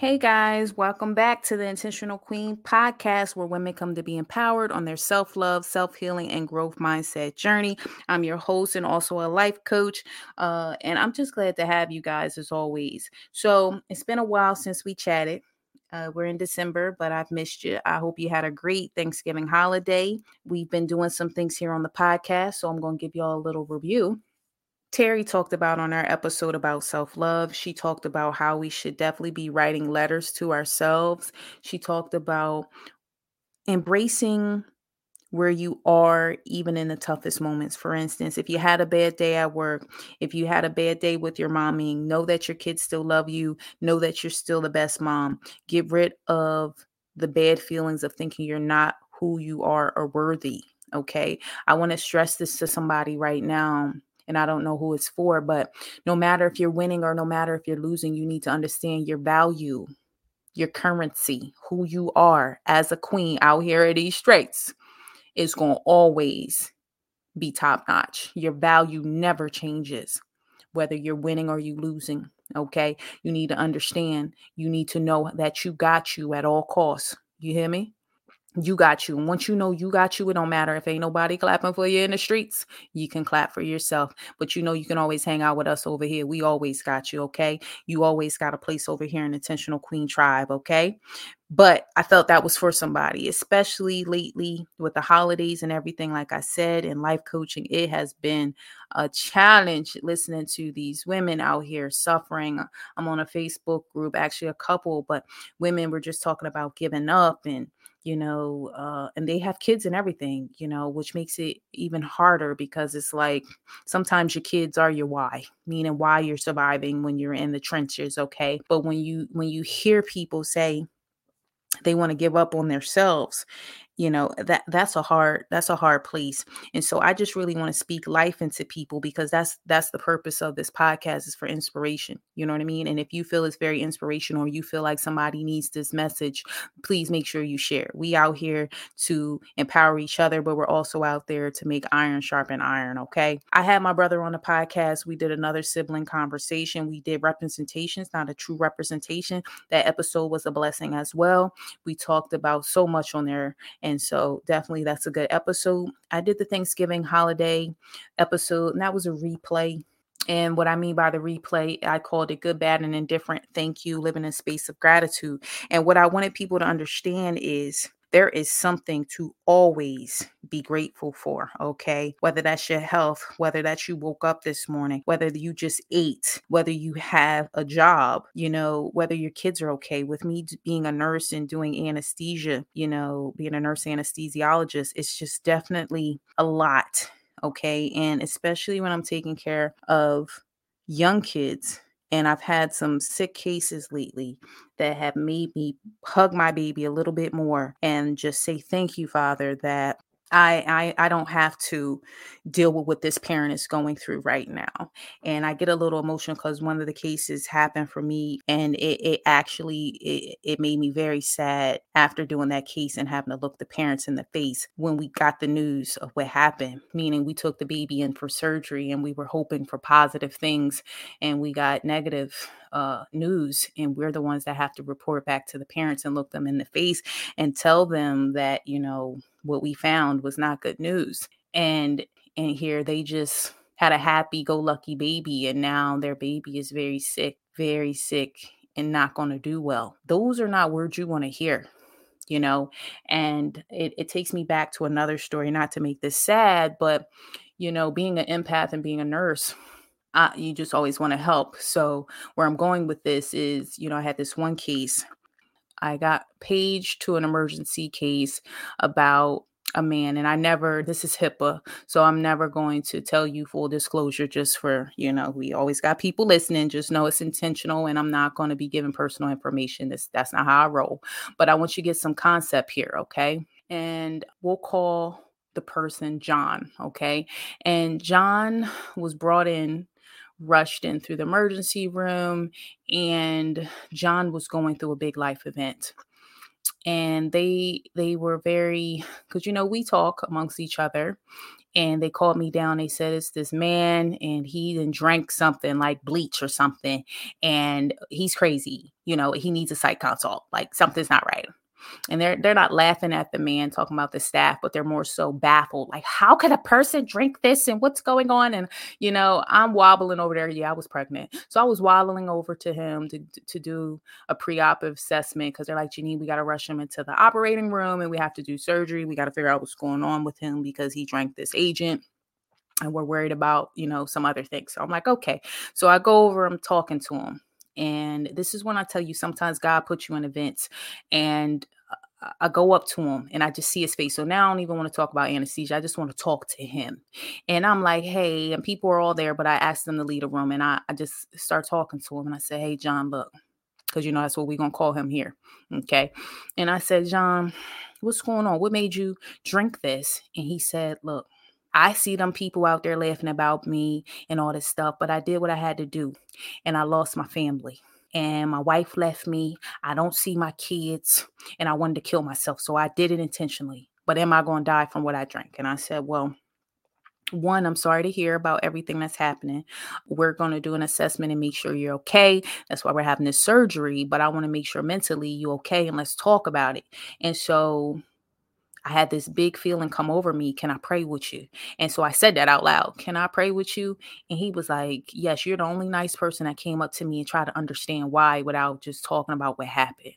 Hey guys, welcome back to the Intentional Queen podcast where women come to be empowered on their self love, self healing, and growth mindset journey. I'm your host and also a life coach. Uh, and I'm just glad to have you guys as always. So it's been a while since we chatted. Uh, we're in December, but I've missed you. I hope you had a great Thanksgiving holiday. We've been doing some things here on the podcast, so I'm going to give y'all a little review. Terry talked about on our episode about self love. She talked about how we should definitely be writing letters to ourselves. She talked about embracing where you are, even in the toughest moments. For instance, if you had a bad day at work, if you had a bad day with your mommy, know that your kids still love you, know that you're still the best mom. Get rid of the bad feelings of thinking you're not who you are or worthy. Okay. I want to stress this to somebody right now and I don't know who it's for, but no matter if you're winning or no matter if you're losing, you need to understand your value, your currency, who you are as a queen out here at these straits is going to always be top notch. Your value never changes, whether you're winning or you're losing. Okay. You need to understand, you need to know that you got you at all costs. You hear me? You got you. And once you know you got you, it don't matter if ain't nobody clapping for you in the streets. You can clap for yourself. But you know you can always hang out with us over here. We always got you, okay? You always got a place over here in Intentional Queen Tribe, okay? But I felt that was for somebody, especially lately with the holidays and everything. Like I said, in life coaching, it has been a challenge listening to these women out here suffering. I'm on a Facebook group, actually, a couple, but women were just talking about giving up and you know, uh, and they have kids and everything, you know, which makes it even harder because it's like sometimes your kids are your why, meaning why you're surviving when you're in the trenches, okay? But when you when you hear people say they want to give up on themselves you know that that's a hard that's a hard place. And so i just really want to speak life into people because that's that's the purpose of this podcast is for inspiration you know what i mean? And if you feel it's very inspirational or you feel like somebody needs this message please make sure you share. We out here to empower each other but we're also out there to make iron sharpen iron okay? I had my brother on the podcast. We did another sibling conversation. We did representations not a true representation. That episode was a blessing as well. We talked about so much on there and and so definitely that's a good episode. I did the Thanksgiving holiday episode, and that was a replay. And what I mean by the replay, I called it good, bad, and indifferent. Thank you, living in space of gratitude. And what I wanted people to understand is there is something to always be grateful for, okay? Whether that's your health, whether that you woke up this morning, whether you just ate, whether you have a job, you know, whether your kids are okay. With me being a nurse and doing anesthesia, you know, being a nurse anesthesiologist, it's just definitely a lot, okay? And especially when I'm taking care of young kids and I've had some sick cases lately that have made me hug my baby a little bit more and just say, Thank you, Father, that I, I I don't have to deal with what this parent is going through right now. And I get a little emotional because one of the cases happened for me and it, it actually it, it made me very sad after doing that case and having to look the parents in the face when we got the news of what happened. Meaning we took the baby in for surgery and we were hoping for positive things and we got negative uh, news and we're the ones that have to report back to the parents and look them in the face and tell them that you know what we found was not good news and and here they just had a happy go lucky baby and now their baby is very sick very sick and not going to do well those are not words you want to hear you know and it, it takes me back to another story not to make this sad but you know being an empath and being a nurse I, you just always want to help. So where I'm going with this is, you know, I had this one case. I got paged to an emergency case about a man and I never this is HIPAA so I'm never going to tell you full disclosure just for you know we always got people listening just know it's intentional and I'm not going to be giving personal information that's that's not how I roll but I want you to get some concept here okay? And we'll call the person John okay? And John was brought in rushed in through the emergency room and John was going through a big life event and they they were very because you know we talk amongst each other and they called me down. They said it's this man and he then drank something like bleach or something, and he's crazy. You know, he needs a psych consult. Like something's not right and they're they're not laughing at the man talking about the staff but they're more so baffled like how could a person drink this and what's going on? And you know i'm wobbling over there. Yeah i was pregnant. So i was waddling over to him to, to do a pre-op assessment because they're like janine we got to rush him into the operating room and we have to do surgery. We got to figure out what's going on with him because he drank this agent and we're worried about you know some other things. So i'm like okay. So i go over i'm talking to him and this is when I tell you sometimes God puts you in events and I go up to him and I just see his face. So now I don't even want to talk about anesthesia. I just want to talk to him. And I'm like, hey, and people are all there, but I asked them to leave a room and I, I just start talking to him and I say, hey, John, look, because you know that's what we're gonna call him here. Okay. And I said, John, what's going on? What made you drink this? And he said, Look, I see them people out there laughing about me and all this stuff, but I did what I had to do and I lost my family. And my wife left me. I don't see my kids and I wanted to kill myself. So I did it intentionally. But am I going to die from what I drank? And I said, Well, one, I'm sorry to hear about everything that's happening. We're going to do an assessment and make sure you're okay. That's why we're having this surgery. But I want to make sure mentally you're okay and let's talk about it. And so I had this big feeling come over me. Can I pray with you? And so I said that out loud. Can I pray with you? And he was like, Yes, you're the only nice person that came up to me and tried to understand why without just talking about what happened.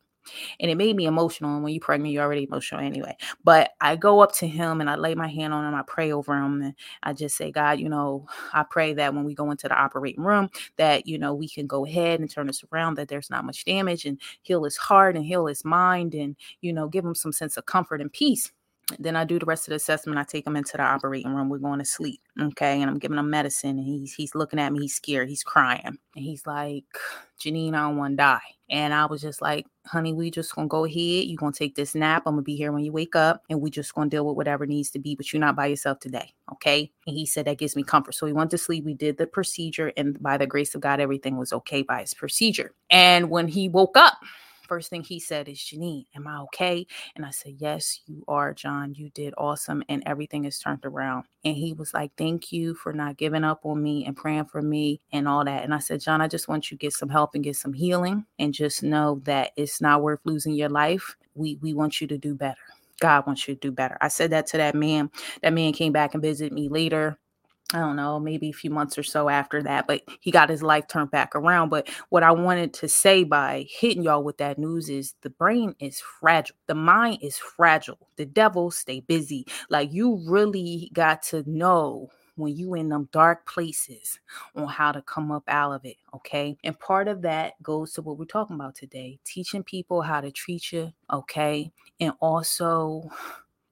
And it made me emotional. And when you're pregnant, you're already emotional anyway. But I go up to him and I lay my hand on him. I pray over him. And I just say, God, you know, I pray that when we go into the operating room, that, you know, we can go ahead and turn this around, that there's not much damage and heal his heart and heal his mind and, you know, give him some sense of comfort and peace. Then I do the rest of the assessment. I take him into the operating room. We're going to sleep. Okay. And I'm giving him medicine. And he's he's looking at me. He's scared. He's crying. And he's like, Janine, I don't want to die. And I was just like, honey, we just gonna go ahead. You're gonna take this nap. I'm gonna be here when you wake up, and we just gonna deal with whatever needs to be, but you're not by yourself today. Okay. And he said that gives me comfort. So he went to sleep. We did the procedure, and by the grace of God, everything was okay by his procedure. And when he woke up, first thing he said is, Janine, am I okay? And I said, Yes, you are, John. You did awesome. And everything is turned around. And he was like, Thank you for not giving up on me and praying for me and all that. And I said, John, I just want you to get some help and get some healing and just know that it's not worth losing your life. We we want you to do better. God wants you to do better. I said that to that man. That man came back and visited me later I don't know, maybe a few months or so after that, but he got his life turned back around. But what I wanted to say by hitting y'all with that news is the brain is fragile, the mind is fragile, the devil stay busy. Like you really got to know when you in them dark places on how to come up out of it okay and part of that goes to what we're talking about today teaching people how to treat you okay and also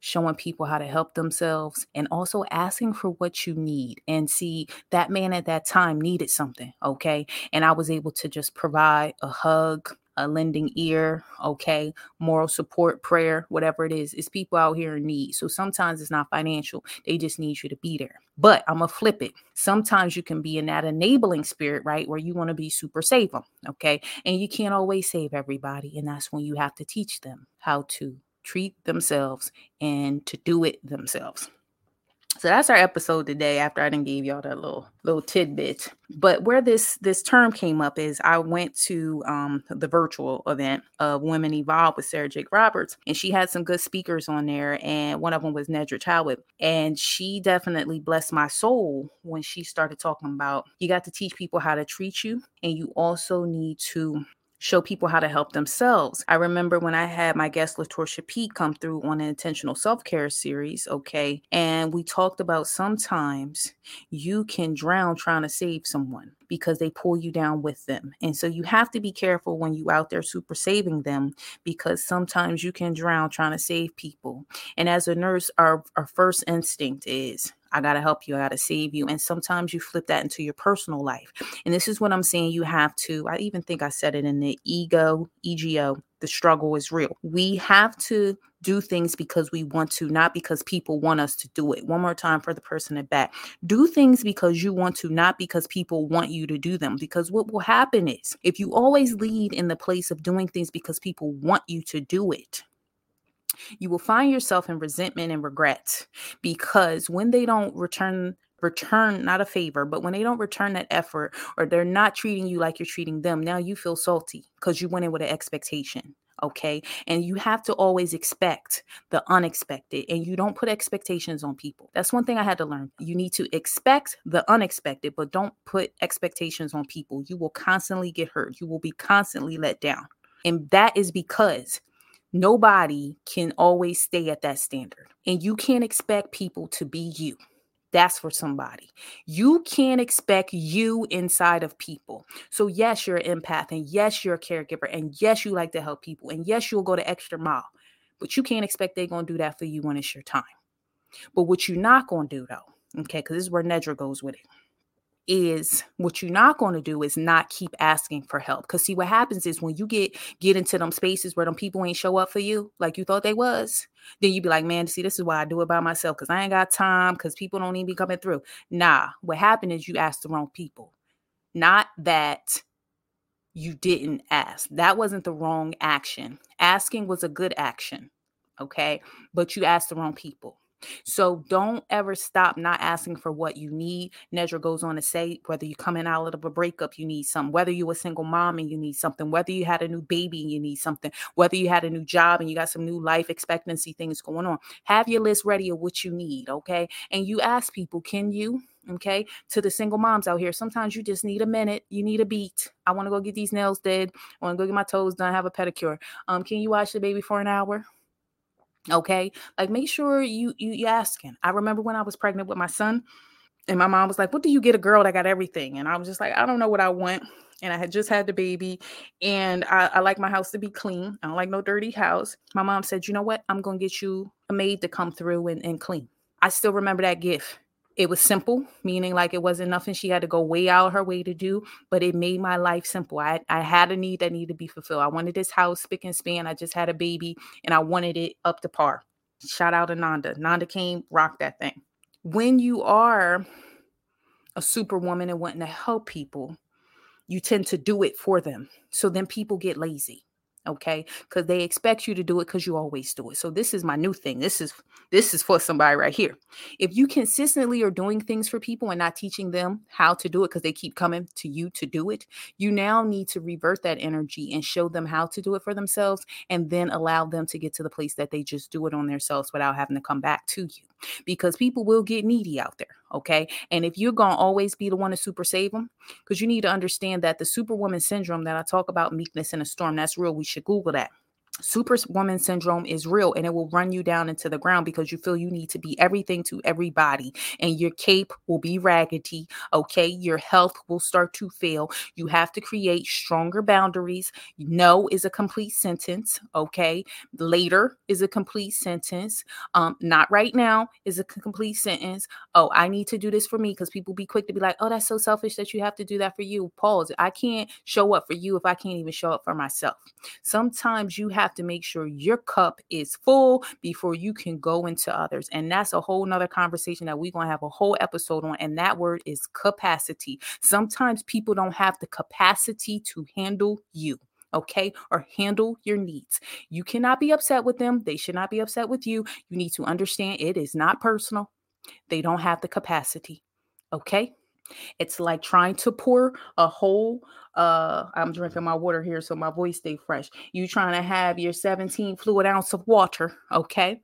showing people how to help themselves and also asking for what you need. And see, that man at that time needed something, okay? And I was able to just provide a hug, a lending ear, okay, moral support, prayer, whatever it is. It's people out here in need. So sometimes it's not financial, they just need you to be there. But I'm gonna flip it. Sometimes you can be in that enabling spirit, right, where you want to be super save them, okay, and you can't always save everybody, and that's when you have to teach them how to treat themselves and to do it themselves. So that's our episode today. After I didn't give y'all that little little tidbit, but where this this term came up is I went to um, the virtual event of Women Evolve with Sarah Jakes Roberts, and she had some good speakers on there, and one of them was Nedra Tawwab, and she definitely blessed my soul when she started talking about you got to teach people how to treat you, and you also need to show people how to help themselves. I remember when I had my guest Latorsha Pete come through on an intentional self-care series, okay, and we talked about sometimes you can drown trying to save someone because they pull you down with them. And so you have to be careful when you out there super saving them because sometimes you can drown trying to save people. And as a nurse, our, our first instinct is I got to help you. I got to save you. And sometimes you flip that into your personal life. And this is what I'm saying. You have to, I even think I said it in the ego, EGO, the struggle is real. We have to do things because we want to, not because people want us to do it. One more time for the person at back. Do things because you want to, not because people want you to do them. Because what will happen is if you always lead in the place of doing things because people want you to do it, you will find yourself in resentment and regret because when they don't return return not a favor but when they don't return that effort or they're not treating you like you're treating them now you feel salty because you went in with an expectation okay? And you have to always expect the unexpected and you don't put expectations on people. That's one thing i had to learn. You need to expect the unexpected but don't put expectations on people. You will constantly get hurt. You will be constantly let down. And that is because nobody can always stay at that standard and you can't expect people to be you that's for somebody. You can't expect you inside of people. So, yes, you're an empath, and yes, you're a caregiver, and yes, you like to help people, and yes, you'll go the extra mile. But you can't expect they're going to do that for you when it's your time. But what you're not going to do, though, okay, because this is where Nedra goes with it is what you're not going to do is not keep asking for help. Because see what happens is when you get get into them spaces where them people ain't show up for you like you thought they was then you be like man see this is why i do it by myself because i ain't got time because people don't even be coming through. Nah what happened is you asked the wrong people. Not that you didn't ask. That wasn't the wrong action. Asking was a good action okay? But you asked the wrong people so don't ever stop not asking for what you need. Nedra goes on to say whether you're coming out of a breakup, you need something, whether you're a single mom and you need something, whether you had a new baby and you need something, whether you had a new job and you got some new life expectancy things going on. Have your list ready of what you need, okay? And you ask people, can you? Okay, to the single moms out here, sometimes you just need a minute. You need a beat. I want to go get these nails did. I want to go get my toes done. Have a pedicure. Um, can you watch the baby for an hour? Okay. Like make sure you you you asking. I remember when I was pregnant with my son, and my mom was like, What do you get a girl that got everything? And I was just like, I don't know what I want. And I had just had the baby, and I, I like my house to be clean. I don't like no dirty house. My mom said, You know what? I'm gonna get you a maid to come through and, and clean. I still remember that gift it was simple, meaning like it wasn't nothing she had to go way out her way to do, but it made my life simple. I, I had a need that needed to be fulfilled. I wanted this house spick and span. I just had a baby and I wanted it up to par. Shout out to Nanda. Nanda came, rocked that thing. When you are a superwoman and wanting to help people, you tend to do it for them. So then people get lazy okay? Because they expect you to do it because you always do it. So this is my new thing. This is this is for somebody right here. If you consistently are doing things for people and not teaching them how to do it because they keep coming to you to do it you now need to revert that energy and show them how to do it for themselves and then allow them to get to the place that they just do it on themselves without having to come back to you. Because people will get needy out there. Okay. And if you're going to always be the one to super save them, because you need to understand that the superwoman syndrome that I talk about, meekness in a storm, that's real. We should Google that superwoman syndrome is real and it will run you down into the ground because you feel you need to be everything to everybody and your cape will be raggedy okay? Your health will start to fail. You have to create stronger boundaries. No is a complete sentence okay? Later is a complete sentence. Um not right now is a complete sentence. Oh i need to do this for me because people be quick to be like oh that's so selfish that you have to do that for you. Pause. I can't show up for you if i can't even show up for myself. Sometimes you have have to make sure your cup is full before you can go into others. And that's a whole nother conversation that we're going to have a whole episode on. And that word is capacity. Sometimes people don't have the capacity to handle you okay, or handle your needs. You cannot be upset with them. They should not be upset with you. You need to understand it is not personal. They don't have the capacity, okay? It's like trying to pour a whole uh I'm drinking my water here so my voice stay fresh. You trying to have your 17 fluid ounce of water, okay?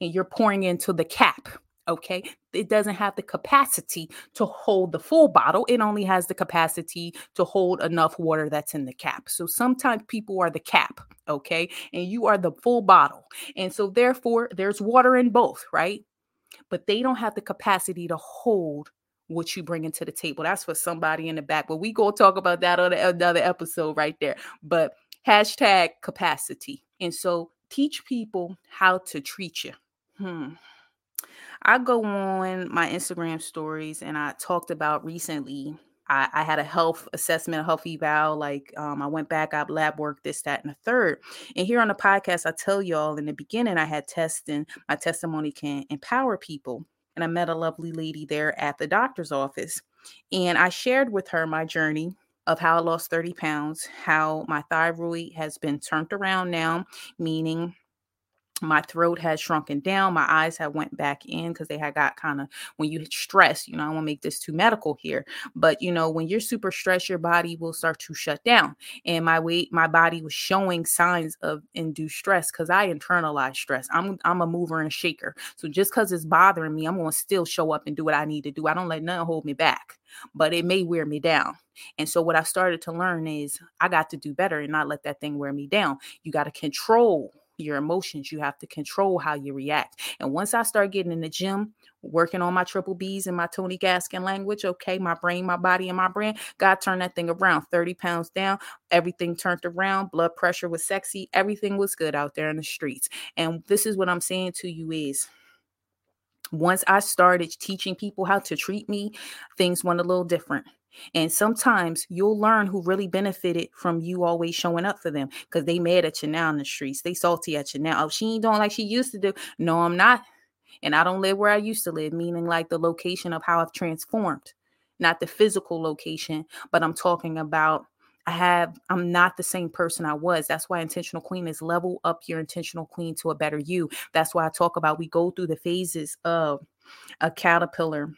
And you're pouring into the cap, okay? It doesn't have the capacity to hold the full bottle. It only has the capacity to hold enough water that's in the cap. So sometimes people are the cap, okay? And you are the full bottle. And so therefore there's water in both, right? But they don't have the capacity to hold what you bring into the table. That's for somebody in the back. But we go talk about that on another episode right there. But hashtag capacity. And so teach people how to treat you. Hmm. I go on my Instagram stories and I talked about recently. I, I had a health assessment, a health eval. Like um, I went back, I lab work, this, that, and the third. And here on the podcast, I tell y'all in the beginning, I had testing. My testimony can empower people and I met a lovely lady there at the doctor's office. And I shared with her my journey of how I lost 30 pounds, how my thyroid has been turned around now, meaning my throat had shrunken down my eyes had went back in because they had got kind of when you stress you know i want to make this too medical here but you know when you're super stressed your body will start to shut down and my weight my body was showing signs of induced stress because i internalize stress i'm i'm a mover and shaker so just because it's bothering me i'm going to still show up and do what i need to do i don't let nothing hold me back but it may wear me down and so what i started to learn is i got to do better and not let that thing wear me down you got to control your emotions. You have to control how you react. And once I start getting in the gym, working on my triple B's and my Tony Gaskins language, okay, my brain, my body, and my brain, God turned that thing around 30 pounds down. Everything turned around. Blood pressure was sexy. Everything was good out there in the streets. And this is what I'm saying to you is once I started teaching people how to treat me, things went a little different. And sometimes you'll learn who really benefited from you always showing up for them because they mad at you now in the streets. They salty at you now. Oh, she ain't doing like she used to do. No, I'm not. And I don't live where I used to live, meaning like the location of how I've transformed, not the physical location, but I'm talking about I have, I'm not the same person I was. That's why intentional queen is level up your intentional queen to a better you. That's why I talk about we go through the phases of a caterpillar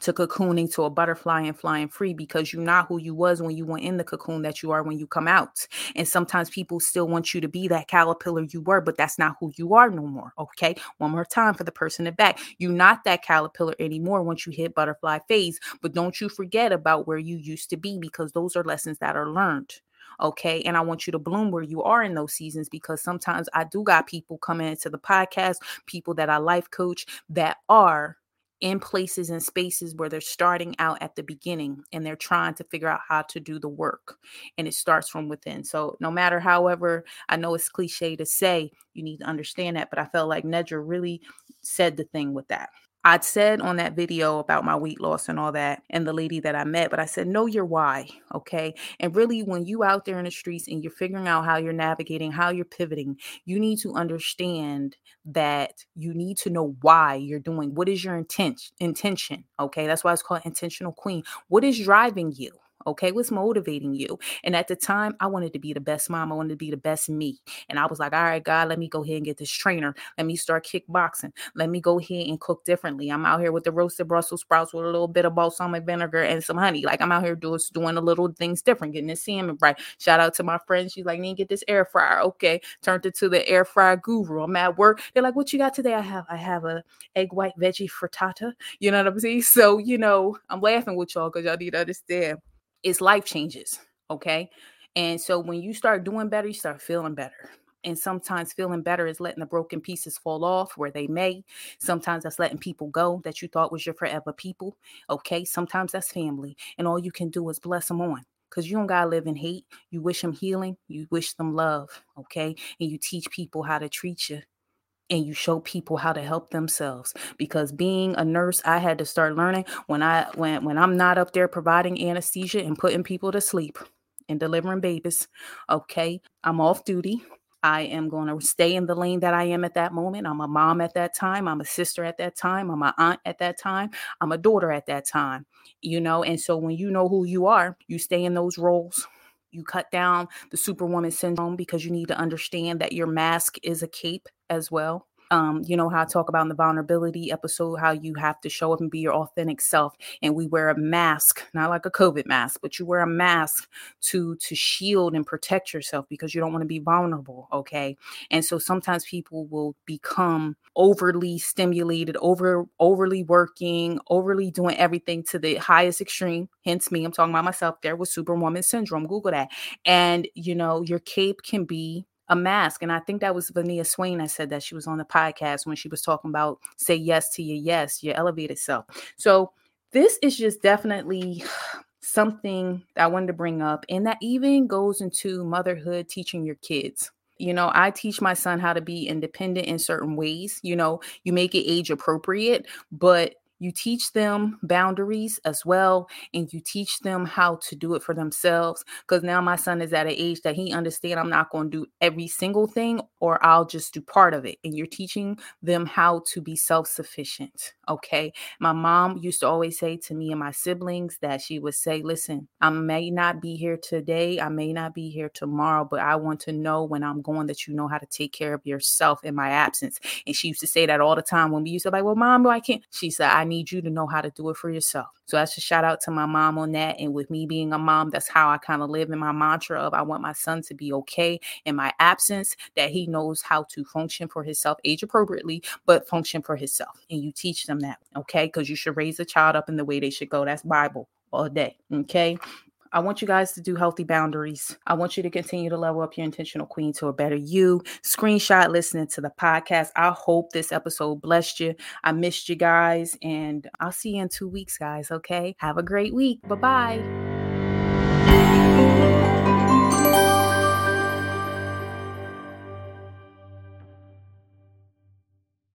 to cocooning to a butterfly and flying free because you're not who you was when you went in the cocoon that you are when you come out. And sometimes people still want you to be that caterpillar you were, but that's not who you are no more. Okay. One more time for the person in the back. You're not that caterpillar anymore once you hit butterfly phase, but don't you forget about where you used to be because those are lessons that are learned okay and i want you to bloom where you are in those seasons because sometimes i do got people coming into the podcast people that i life coach that are in places and spaces where they're starting out at the beginning and they're trying to figure out how to do the work and it starts from within. So no matter however i know it's cliche to say you need to understand that but i felt like nedra really said the thing with that I'd said on that video about my weight loss and all that, and the lady that I met, but I said, know your why. Okay. And really, when you out there in the streets and you're figuring out how you're navigating, how you're pivoting, you need to understand that you need to know why you're doing what is your intent intention. Okay. That's why it's called intentional queen. What is driving you? Okay, what's motivating you? And at the time, I wanted to be the best mom. I wanted to be the best me. And I was like, all right, God, let me go ahead and get this trainer. Let me start kickboxing. Let me go ahead and cook differently. I'm out here with the roasted Brussels sprouts with a little bit of balsamic vinegar and some honey. Like I'm out here doing doing the little things different, getting the salmon right. Shout out to my friends. She's like, need to get this air fryer. Okay, turned it to the air fryer guru. I'm at work. They're like, what you got today? I have I have a egg white veggie frittata. You know what I'm saying? So you know, I'm laughing with y'all because y'all need to understand it's life changes. Okay. And so when you start doing better, you start feeling better. And sometimes feeling better is letting the broken pieces fall off where they may. Sometimes that's letting people go that you thought was your forever people. Okay. Sometimes that's family. And all you can do is bless them on because you don't got to live in hate. You wish them healing. You wish them love. Okay. And you teach people how to treat you and you show people how to help themselves because being a nurse i had to start learning when i when when i'm not up there providing anesthesia and putting people to sleep and delivering babies okay i'm off duty I am going to stay in the lane that I am at that moment. I'm a mom at that time. I'm a sister at that time. I'm an aunt at that time. I'm a daughter at that time, you know. And so when you know who you are, you stay in those roles. You cut down the superwoman syndrome because you need to understand that your mask is a cape as well. Um, you know how I talk about in the vulnerability episode how you have to show up and be your authentic self, and we wear a mask, not like a COVID mask, but you wear a mask to to shield and protect yourself because you don't want to be vulnerable. Okay, and so sometimes people will become overly stimulated, over overly working, overly doing everything to the highest extreme. Hence me, I'm talking about myself. There was Superwoman syndrome. Google that, and you know your cape can be a mask. And I think that was Vania Swain that said that she was on the podcast when she was talking about say yes to your yes, your elevated self. So this is just definitely something that I wanted to bring up. And that even goes into motherhood, teaching your kids. You know, I teach my son how to be independent in certain ways. You know, you make it age appropriate, but you teach them boundaries as well and you teach them how to do it for themselves because now my son is at an age that he understand i'm not going to do every single thing or i'll just do part of it and you're teaching them how to be self-sufficient okay? My mom used to always say to me and my siblings that she would say listen i may not be here today i may not be here tomorrow but i want to know when i'm going that you know how to take care of yourself in my absence. And she used to say that all the time when we used to be like well mom i can't she said i need you to know how to do it for yourself. So that's a shout out to my mom on that. And with me being a mom, that's how I kind of live in my mantra of I want my son to be okay in my absence, that he knows how to function for himself, age appropriately, but function for himself. And you teach them that, okay? Because you should raise a child up in the way they should go. That's Bible all day. Okay. I want you guys to do healthy boundaries. I want you to continue to level up your intentional queen to a better you. Screenshot listening to the podcast. I hope this episode blessed you. I missed you guys, and I'll see you in two weeks, guys. Okay. Have a great week. Bye bye.